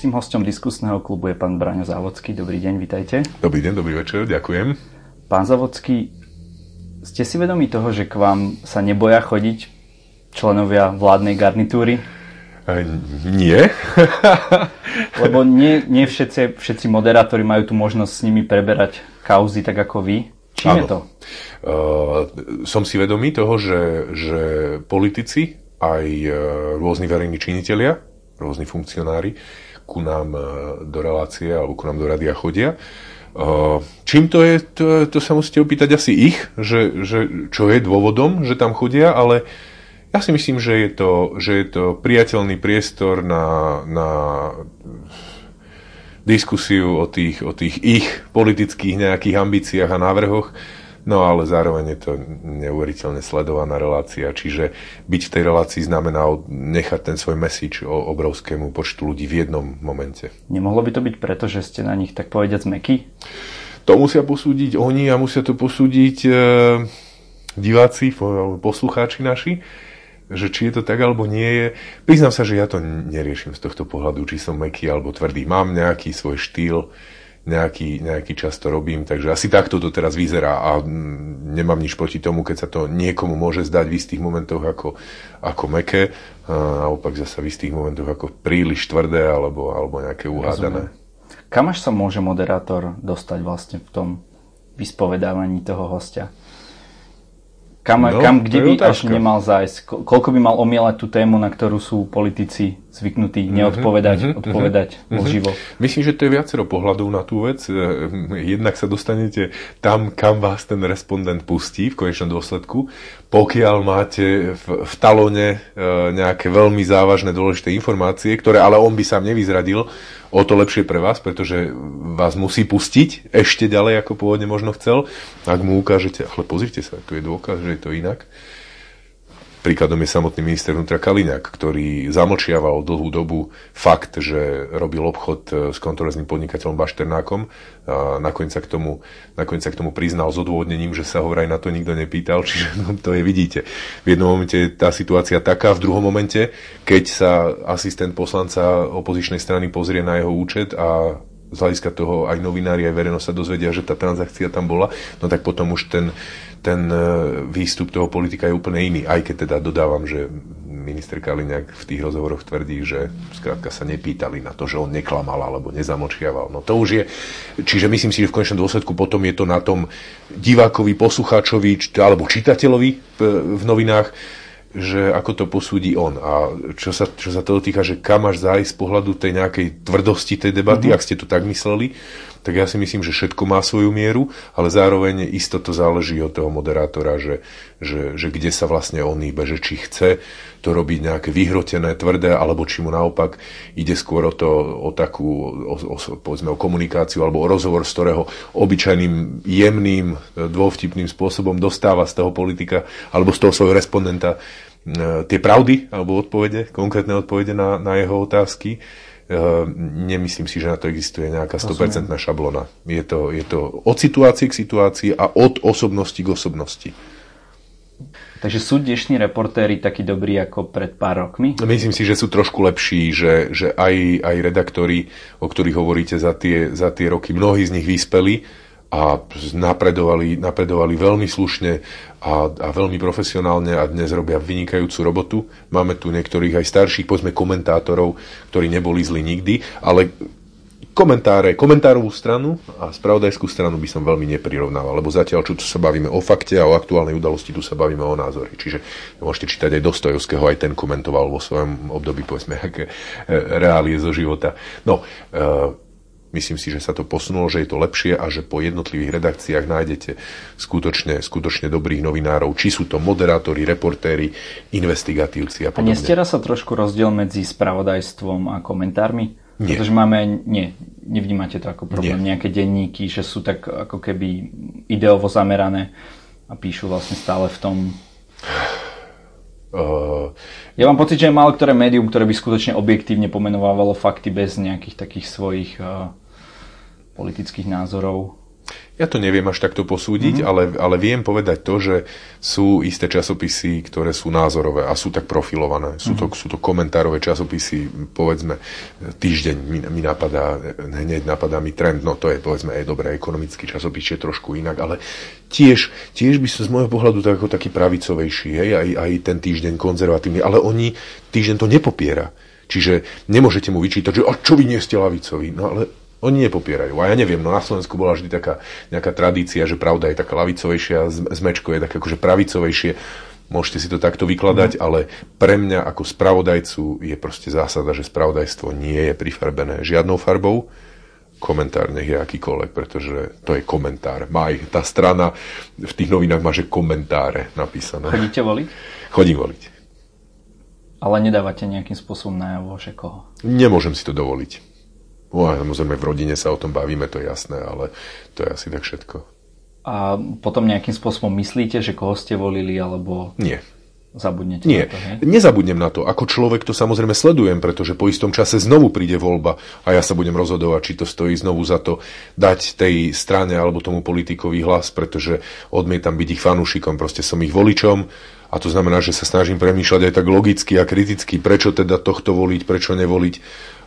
Dnešným hostom diskusného klubu je pán Braňo Závodský. Dobrý deň, vitajte. Dobrý deň, dobrý večer, ďakujem. Pán Závodský, ste si vedomi toho, že k vám sa neboja chodiť členovia vládnej garnitúry? E, nie. Lebo nie, nie všetci, všetci moderátori majú tu možnosť s nimi preberať kauzy tak ako vy. Čím je to? Uh, som si vedomý toho, že, že politici, aj uh, rôzni verejní činitelia, rôzni funkcionári ku nám uh, do relácie alebo ku nám do radia chodia. Uh, čím to je, to, to sa musíte opýtať asi ich, že, že čo je dôvodom, že tam chodia, ale ja si myslím, že je to, že je to priateľný priestor na, na diskusiu o tých, o tých ich politických nejakých ambíciách a návrhoch, no ale zároveň je to neuveriteľne sledovaná relácia, čiže byť v tej relácii znamená nechať ten svoj message o obrovskému počtu ľudí v jednom momente. Nemohlo by to byť preto, že ste na nich tak povediať zmeky? To musia posúdiť oni a musia to posúdiť e, diváci, poslucháči naši že či je to tak alebo nie je. Priznám sa, že ja to neriešim z tohto pohľadu, či som meký alebo tvrdý. Mám nejaký svoj štýl, nejaký, nejaký čas to robím, takže asi takto to teraz vyzerá a nemám nič proti tomu, keď sa to niekomu môže zdať v istých momentoch ako, ako meké a naopak zase v istých momentoch ako príliš tvrdé alebo, alebo nejaké uhádané. Kam až sa môže moderátor dostať vlastne v tom vyspovedávaní toho hostia? Kam, no, kam kde by až nemal zájsť? Koľko by mal omielať tú tému, na ktorú sú politici zvyknutí neodpovedať, mm-hmm, odpovedať mm-hmm. lživo? Myslím, že to je viacero pohľadov na tú vec. Eh, jednak sa dostanete tam, kam vás ten respondent pustí v konečnom dôsledku. Pokiaľ máte v, v talone eh, nejaké veľmi závažné dôležité informácie, ktoré ale on by sám nevyzradil, o to lepšie pre vás, pretože vás musí pustiť ešte ďalej, ako pôvodne možno chcel. Ak mu ukážete, ale pozrite sa, tu je dôkaz, že je to inak, Príkladom je samotný minister vnútra Kaliňák, ktorý zamlčiaval dlhú dobu fakt, že robil obchod e, s kontroverzným podnikateľom Bašternákom. A nakoniec sa, k tomu, nakoniec sa k tomu priznal s odôvodnením, že sa ho vraj na to nikto nepýtal, čiže no, to je vidíte. V jednom momente je tá situácia taká, v druhom momente, keď sa asistent poslanca opozičnej strany pozrie na jeho účet a z hľadiska toho aj novinári, aj verejnosť sa dozvedia, že tá transakcia tam bola, no tak potom už ten, ten e, výstup toho politika je úplne iný. Aj keď teda dodávam, že minister Kaliňák v tých rozhovoroch tvrdí, že skrátka sa nepýtali na to, že on neklamal alebo nezamlčiaval. No to už je, čiže myslím si, že v konečnom dôsledku potom je to na tom divákovi, poslucháčovi alebo čitateľovi v novinách, že ako to posúdi on. A čo sa, čo sa toho týka, že kam až zájsť z pohľadu tej nejakej tvrdosti tej debaty, mm-hmm. ak ste to tak mysleli, tak ja si myslím, že všetko má svoju mieru, ale zároveň isto to záleží od toho moderátora, že, že, že kde sa vlastne on hýbe, že či chce to robiť nejaké vyhrotené, tvrdé, alebo či mu naopak ide skôr o to, o takú, o, o, povedzme, o komunikáciu alebo o rozhovor, z ktorého obyčajným, jemným, dôvtipným spôsobom dostáva z toho politika alebo z toho svojho respondenta e, tie pravdy alebo odpovede, konkrétne odpovede na, na jeho otázky nemyslím si, že na to existuje nejaká 100% šablona. Je to, je to od situácie k situácii a od osobnosti k osobnosti. Takže sú dnešní reportéri takí dobrí ako pred pár rokmi? Myslím si, že sú trošku lepší, že, že aj, aj redaktori, o ktorých hovoríte za tie, za tie roky, mnohí z nich vyspeli a napredovali, napredovali veľmi slušne a, a veľmi profesionálne a dnes robia vynikajúcu robotu. Máme tu niektorých aj starších, povedzme, komentátorov, ktorí neboli zli nikdy, ale komentáre, komentárovú stranu a spravodajskú stranu by som veľmi neprirovnával, lebo zatiaľ, čo tu sa bavíme o fakte a o aktuálnej udalosti, tu sa bavíme o názory. Čiže môžete čítať aj Dostojevského, aj ten komentoval vo svojom období, povedzme, aké e, reálie zo života. No, e, Myslím si, že sa to posunulo, že je to lepšie a že po jednotlivých redakciách nájdete skutočne, skutočne dobrých novinárov, či sú to moderátori, reportéri, investigatívci a podobne. A nestiera sa trošku rozdiel medzi spravodajstvom a komentármi? Nie. Pretože máme, nie, nevnímate to ako problém, nie. nejaké denníky, že sú tak ako keby ideovo zamerané a píšu vlastne stále v tom... Uh, ja mám pocit, že je málo ktoré médium, ktoré by skutočne objektívne pomenovávalo fakty bez nejakých takých svojich uh, politických názorov. Ja to neviem až takto posúdiť, mm-hmm. ale, ale viem povedať to, že sú isté časopisy, ktoré sú názorové a sú tak profilované. Sú, mm-hmm. to, sú to komentárové časopisy, povedzme, týždeň mi, mi napadá, hneď napadá mi trend, no to je povedzme aj dobré, ekonomický časopis je trošku inak, ale tiež, tiež by som z môjho pohľadu tak ako taký pravicovejší, hej, aj, aj ten týždeň konzervatívny, ale oni, týždeň to nepopiera. Čiže nemôžete mu vyčítať, že a čo vy nie ste lavicoví. No ale oni nepopierajú. A ja neviem, no na Slovensku bola vždy taká nejaká tradícia, že pravda je taká lavicovejšia, zmečko je také akože pravicovejšie. Môžete si to takto vykladať, mm. ale pre mňa ako spravodajcu je proste zásada, že spravodajstvo nie je prifarbené žiadnou farbou. Komentár nech je akýkoľvek, pretože to je komentár. Má ich tá strana, v tých novinách má, že komentáre napísané. Chodíte voliť? Chodím voliť. Ale nedávate nejakým spôsobom najavo, že koho? Nemôžem si to dovoliť. No a samozrejme v rodine sa o tom bavíme, to je jasné, ale to je asi tak všetko. A potom nejakým spôsobom myslíte, že koho ste volili, alebo... Nie. Zabudnete Nie, na to, hej? nezabudnem na to. Ako človek to samozrejme sledujem, pretože po istom čase znovu príde voľba a ja sa budem rozhodovať, či to stojí znovu za to dať tej strane alebo tomu politikovi hlas, pretože odmietam byť ich fanúšikom, proste som ich voličom a to znamená, že sa snažím premýšľať aj tak logicky a kriticky, prečo teda tohto voliť, prečo nevoliť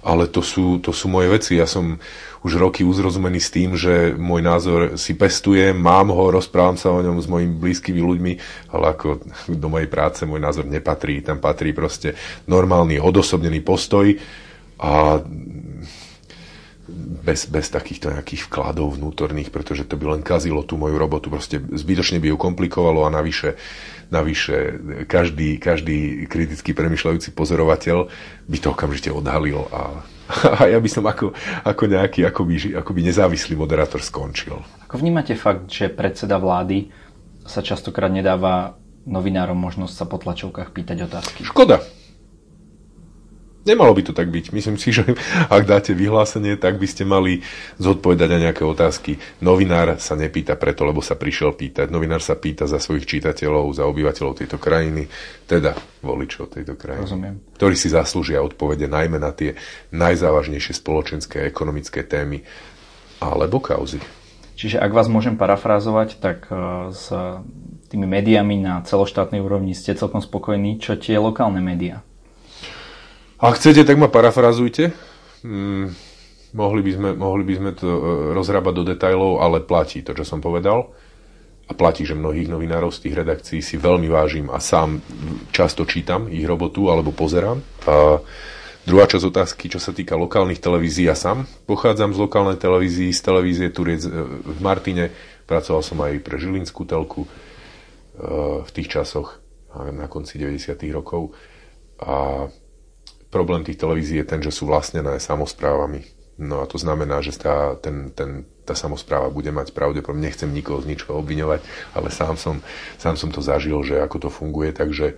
ale to sú, to sú moje veci. Ja som už roky uzrozumený s tým, že môj názor si pestujem, mám ho, rozprávam sa o ňom s mojimi blízkymi ľuďmi, ale ako do mojej práce môj názor nepatrí. Tam patrí proste normálny, odosobnený postoj a bez, bez takýchto nejakých vkladov vnútorných, pretože to by len kazilo tú moju robotu, proste zbytočne by ju komplikovalo a navyše, navyše každý, každý kriticky premyšľajúci pozorovateľ by to okamžite odhalil a, a ja by som ako, ako nejaký akoby, akoby nezávislý moderátor skončil. Ako vnímate fakt, že predseda vlády sa častokrát nedáva novinárom možnosť sa po tlačovkách pýtať otázky? Škoda. Nemalo by to tak byť. Myslím si, že ak dáte vyhlásenie, tak by ste mali zodpovedať na nejaké otázky. Novinár sa nepýta preto, lebo sa prišiel pýtať. Novinár sa pýta za svojich čitateľov, za obyvateľov tejto krajiny, teda voličov tejto krajiny. Rozumiem. Ktorí si zaslúžia odpovede najmä na tie najzávažnejšie spoločenské a ekonomické témy alebo kauzy. Čiže ak vás môžem parafrázovať, tak e, s tými médiami na celoštátnej úrovni ste celkom spokojní. Čo tie lokálne médiá? Ak chcete, tak ma parafrazujte. Hmm, mohli, by sme, mohli by sme to e, rozrábať do detajlov, ale platí to, čo som povedal. A platí, že mnohých novinárov z tých redakcií si veľmi vážim a sám často čítam ich robotu alebo pozerám. A druhá časť otázky, čo sa týka lokálnych televízií, ja sám pochádzam z lokálnej televízii, z televízie Turiec e, v Martine. Pracoval som aj pre Žilinskú telku e, v tých časoch na konci 90. rokov. A problém tých televízií je ten, že sú vlastnené samozprávami. No a to znamená, že tá, ten, ten, tá samozpráva bude mať pravdepodobne, nechcem nikoho z ničoho obviňovať, ale sám som, sám som to zažil, že ako to funguje, takže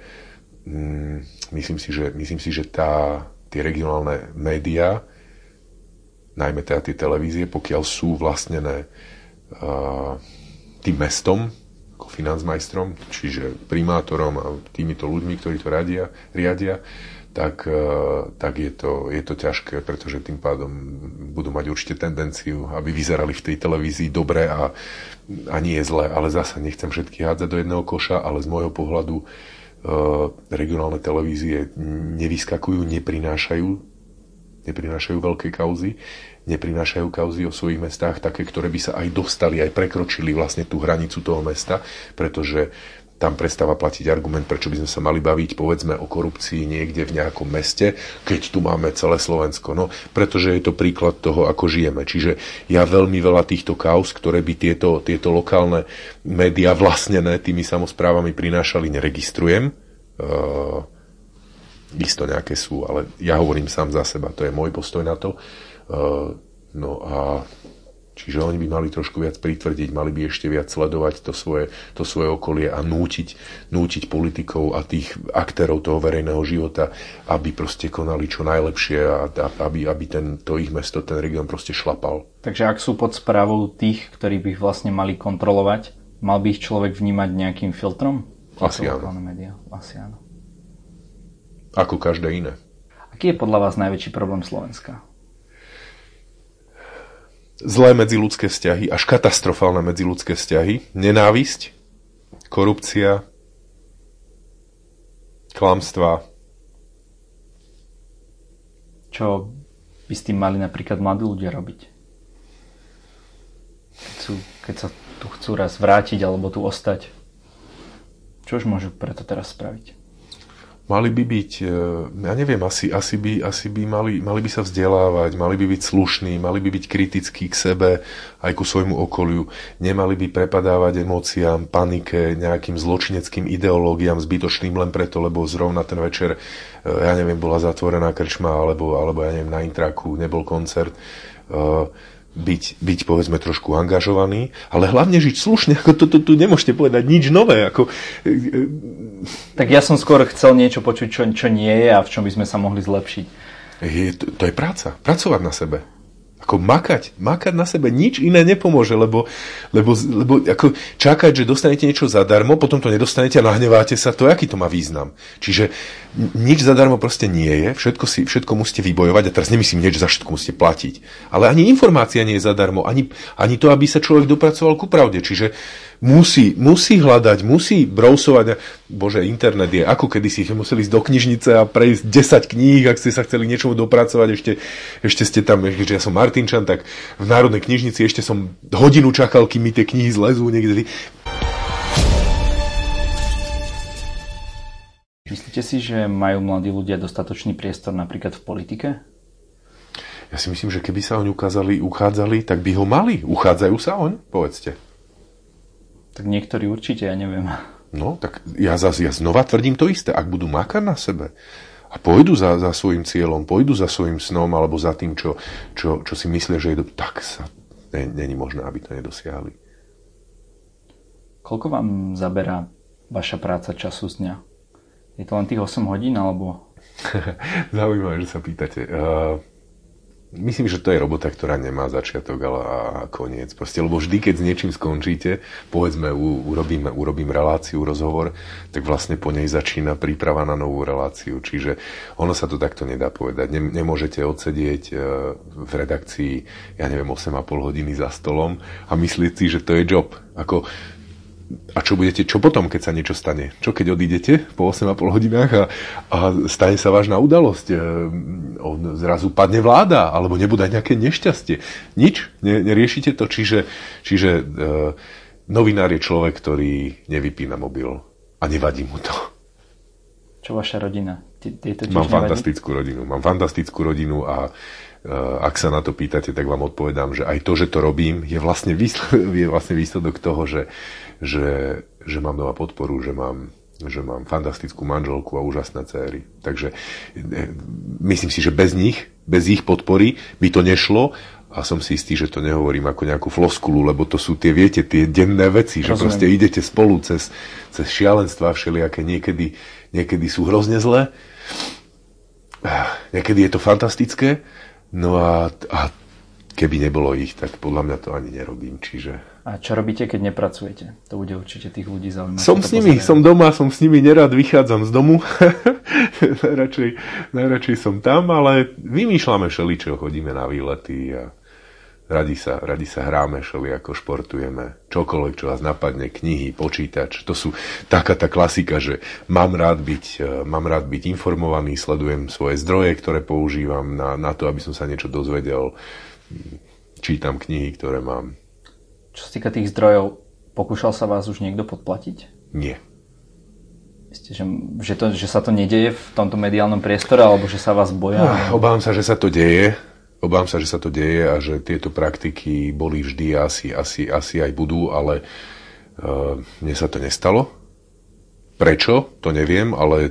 mm, myslím, si, že, myslím si, že tá, tie regionálne médiá, najmä teda tie televízie, pokiaľ sú vlastnené uh, tým mestom, ako financmajstrom, čiže primátorom a týmito ľuďmi, ktorí to radia, riadia, tak, e, tak je, to, je to ťažké, pretože tým pádom budú mať určite tendenciu, aby vyzerali v tej televízii dobre a, a nie zle, ale zase nechcem všetky hádzať do jedného koša, ale z môjho pohľadu uh, regionálne televízie nevyskakujú, neprinášajú neprinášajú veľké kauzy, neprinášajú kauzy o svojich mestách, také, ktoré by sa aj dostali, aj prekročili vlastne tú hranicu toho mesta, pretože tam prestáva platiť argument, prečo by sme sa mali baviť povedzme o korupcii niekde v nejakom meste, keď tu máme celé Slovensko. No, pretože je to príklad toho, ako žijeme. Čiže ja veľmi veľa týchto kauz, ktoré by tieto, tieto lokálne médiá vlastnené tými samozprávami prinášali, neregistrujem. Uh, isto nejaké sú, ale ja hovorím sám za seba, to je môj postoj na to. Uh, no a Čiže oni by mali trošku viac pritvrdiť, mali by ešte viac sledovať to svoje, to svoje okolie a nútiť, nútiť politikov a tých aktérov toho verejného života, aby proste konali čo najlepšie a, a aby, aby ten, to ich mesto, ten región proste šlapal. Takže ak sú pod správou tých, ktorí by ich vlastne mali kontrolovať, mal by ich človek vnímať nejakým filtrom? Asi áno. Média? Asi áno. Ako každé iné. Aký je podľa vás najväčší problém Slovenska? Zlé medziludské vzťahy, až katastrofálne medziludské vzťahy, nenávisť, korupcia, klamstva. Čo by s tým mali napríklad mladí ľudia robiť? Keď, sú, keď sa tu chcú raz vrátiť alebo tu ostať. Čo už môžu preto teraz spraviť? Mali by byť, e, ja neviem, asi, asi, by, asi by mali, mali by sa vzdelávať, mali by byť slušní, mali by byť kritickí k sebe, aj ku svojmu okoliu. Nemali by prepadávať emóciám, panike, nejakým zločineckým ideológiám zbytočným len preto, lebo zrovna ten večer, e, ja neviem, bola zatvorená krčma, alebo, alebo ja neviem, na intraku nebol koncert. Uh, byť, byť povedzme trošku angažovaný, ale hlavne žiť slušne, ako to, to, tu nemôžete povedať nič nové. Ako... Tak ja som skôr chcel niečo počuť, čo, čo nie je a v čom by sme sa mohli zlepšiť. Je, to, to je práca. Pracovať na sebe. Ako makať, makať na sebe, nič iné nepomôže, lebo, lebo, lebo ako čakať, že dostanete niečo zadarmo, potom to nedostanete a nahneváte sa, to aký to má význam. Čiže nič zadarmo proste nie je, všetko, si, všetko musíte vybojovať a teraz nemyslím niečo, za všetko musíte platiť. Ale ani informácia nie je zadarmo, ani, ani to, aby sa človek dopracoval ku pravde. Čiže musí, musí hľadať, musí brousovať. Bože, internet je ako kedy si museli ísť do knižnice a prejsť 10 kníh, ak ste sa chceli niečomu dopracovať, ešte, ešte ste tam, keďže ja som Martinčan, tak v Národnej knižnici ešte som hodinu čakal, kým mi tie knihy zlezú niekde. Myslíte si, že majú mladí ľudia dostatočný priestor napríklad v politike? Ja si myslím, že keby sa oň ukázali, uchádzali, tak by ho mali. Uchádzajú sa oň? Povedzte. Tak niektorí určite, ja neviem. No, tak ja, zase, ja znova tvrdím to isté. Ak budú makať na sebe a pôjdu za, za svojim cieľom, pôjdu za svojim snom alebo za tým, čo, čo, čo si myslia, že je do... tak sa není možné, aby to nedosiahli. Koľko vám zaberá vaša práca času z dňa? Je to len tých 8 hodín, alebo... Zaujímavé, že sa pýtate. Uh, Myslím, že to je robota, ktorá nemá začiatok a, koniec. Proste, lebo vždy, keď s niečím skončíte, povedzme, u, urobím, urobím reláciu, rozhovor, tak vlastne po nej začína príprava na novú reláciu. Čiže ono sa to takto nedá povedať. Nem, nemôžete odsedieť e, v redakcii, ja neviem, 8,5 hodiny za stolom a myslieť si, že to je job. Ako a čo budete, čo potom, keď sa niečo stane? Čo keď odídete po 8,5 hodinách a, a stane sa vážna udalosť? E, on, zrazu padne vláda, alebo nebude nejaké nešťastie. Nič? Ne, neriešite to? Čiže, čiže e, novinár je človek, ktorý nevypína mobil a nevadí mu to. Čo vaša rodina? Je to mám nevadí? fantastickú rodinu. Mám fantastickú rodinu a ak sa na to pýtate, tak vám odpovedám, že aj to, že to robím, je vlastne výsledok, je vlastne výsledok toho, že, že, že mám doma podporu, že mám, že mám fantastickú manželku a úžasné céry. Takže eh, myslím si, že bez nich, bez ich podpory by to nešlo a som si istý, že to nehovorím ako nejakú floskulu, lebo to sú tie, viete, tie denné veci, Rozumiem. že proste idete spolu cez, cez šialenstva všelijaké, niekedy, niekedy sú hrozne zlé, niekedy je to fantastické, No a, a keby nebolo ich, tak podľa mňa to ani nerobím. Čiže... A čo robíte, keď nepracujete? To bude určite tých ľudí zaujímať. Som s nimi, pozerajú. som doma, som s nimi, nerad vychádzam z domu. najradšej, najradšej som tam, ale vymýšľame všeličo, chodíme na výlety a Radi sa, radi sa hráme, šeli ako športujeme, čokoľvek, čo vás napadne, knihy, počítač. To sú taká tá klasika, že mám rád byť, e, mám rád byť informovaný, sledujem svoje zdroje, ktoré používam na, na to, aby som sa niečo dozvedel. Čítam knihy, ktoré mám. Čo sa týka tých zdrojov, pokúšal sa vás už niekto podplatiť? Nie. Myslíte, že, že, to, že sa to nedeje v tomto mediálnom priestore, alebo že sa vás boja? No, obávam sa, že sa to deje Obávam sa, že sa to deje a že tieto praktiky boli vždy asi, asi, asi aj budú, ale uh, mne sa to nestalo. Prečo? To neviem, ale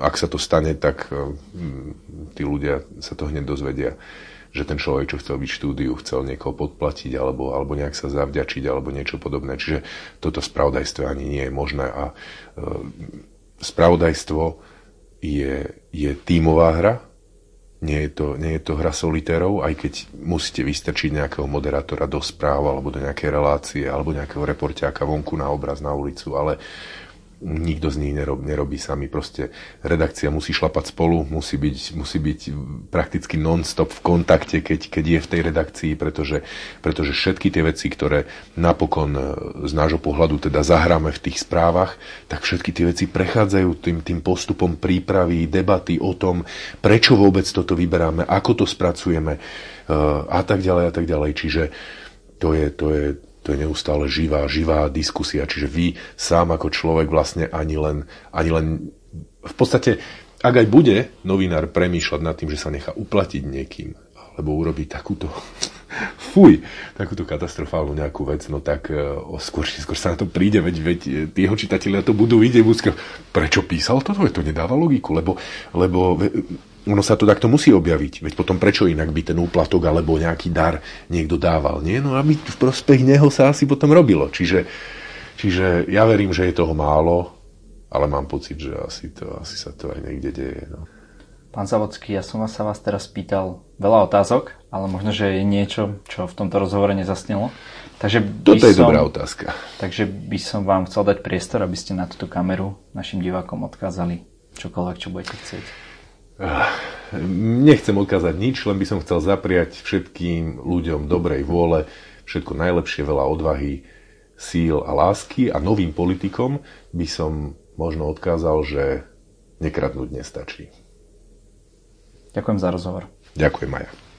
ak sa to stane, tak uh, tí ľudia sa to hneď dozvedia, že ten človek, čo chcel byť štúdiu, chcel niekoho podplatiť alebo, alebo nejak sa zavďačiť alebo niečo podobné. Čiže toto spravodajstvo ani nie je možné a uh, spravodajstvo je, je tímová hra, nie je, to, nie je to hra solitérov, aj keď musíte vystrčiť nejakého moderátora do správ alebo do nejakej relácie alebo nejakého reportiáka vonku na obraz na ulicu, ale nikto z nich nerobí, nerobí sami. Proste redakcia musí šlapať spolu, musí byť, musí byť prakticky non-stop v kontakte, keď, keď je v tej redakcii, pretože, pretože všetky tie veci, ktoré napokon e, z nášho pohľadu teda zahráme v tých správach, tak všetky tie veci prechádzajú tým, tým postupom prípravy, debaty o tom, prečo vôbec toto vyberáme, ako to spracujeme uh, a tak ďalej a tak ďalej. Čiže to je, to je, to je neustále živá, živá diskusia. Čiže vy sám ako človek vlastne ani len, ani len v podstate, ak aj bude novinár premýšľať nad tým, že sa nechá uplatiť niekým, alebo urobiť takúto fuj, takúto katastrofálnu nejakú vec, no tak uh, skôr, skôr sa na to príde, veď, veď e, jeho čitatelia to budú vidieť, budú prečo písal toto, to nedáva logiku, lebo, lebo ono sa to takto musí objaviť. Veď potom prečo inak by ten úplatok alebo nejaký dar niekto dával, nie? No aby v prospech neho sa asi potom robilo. Čiže, čiže ja verím, že je toho málo, ale mám pocit, že asi, to, asi sa to aj niekde deje. No. Pán Zavodský, ja som sa vás teraz pýtal veľa otázok, ale možno, že je niečo, čo v tomto rozhovore nezasnelo. Takže Toto je som, dobrá otázka. Takže by som vám chcel dať priestor, aby ste na túto kameru našim divákom odkázali čokoľvek, čo budete chcieť. Nechcem odkázať nič, len by som chcel zapriať všetkým ľuďom dobrej vôle, všetko najlepšie, veľa odvahy, síl a lásky a novým politikom by som možno odkázal, že nekradnúť nestačí. Ďakujem za rozhovor. Ďakujem, Maja.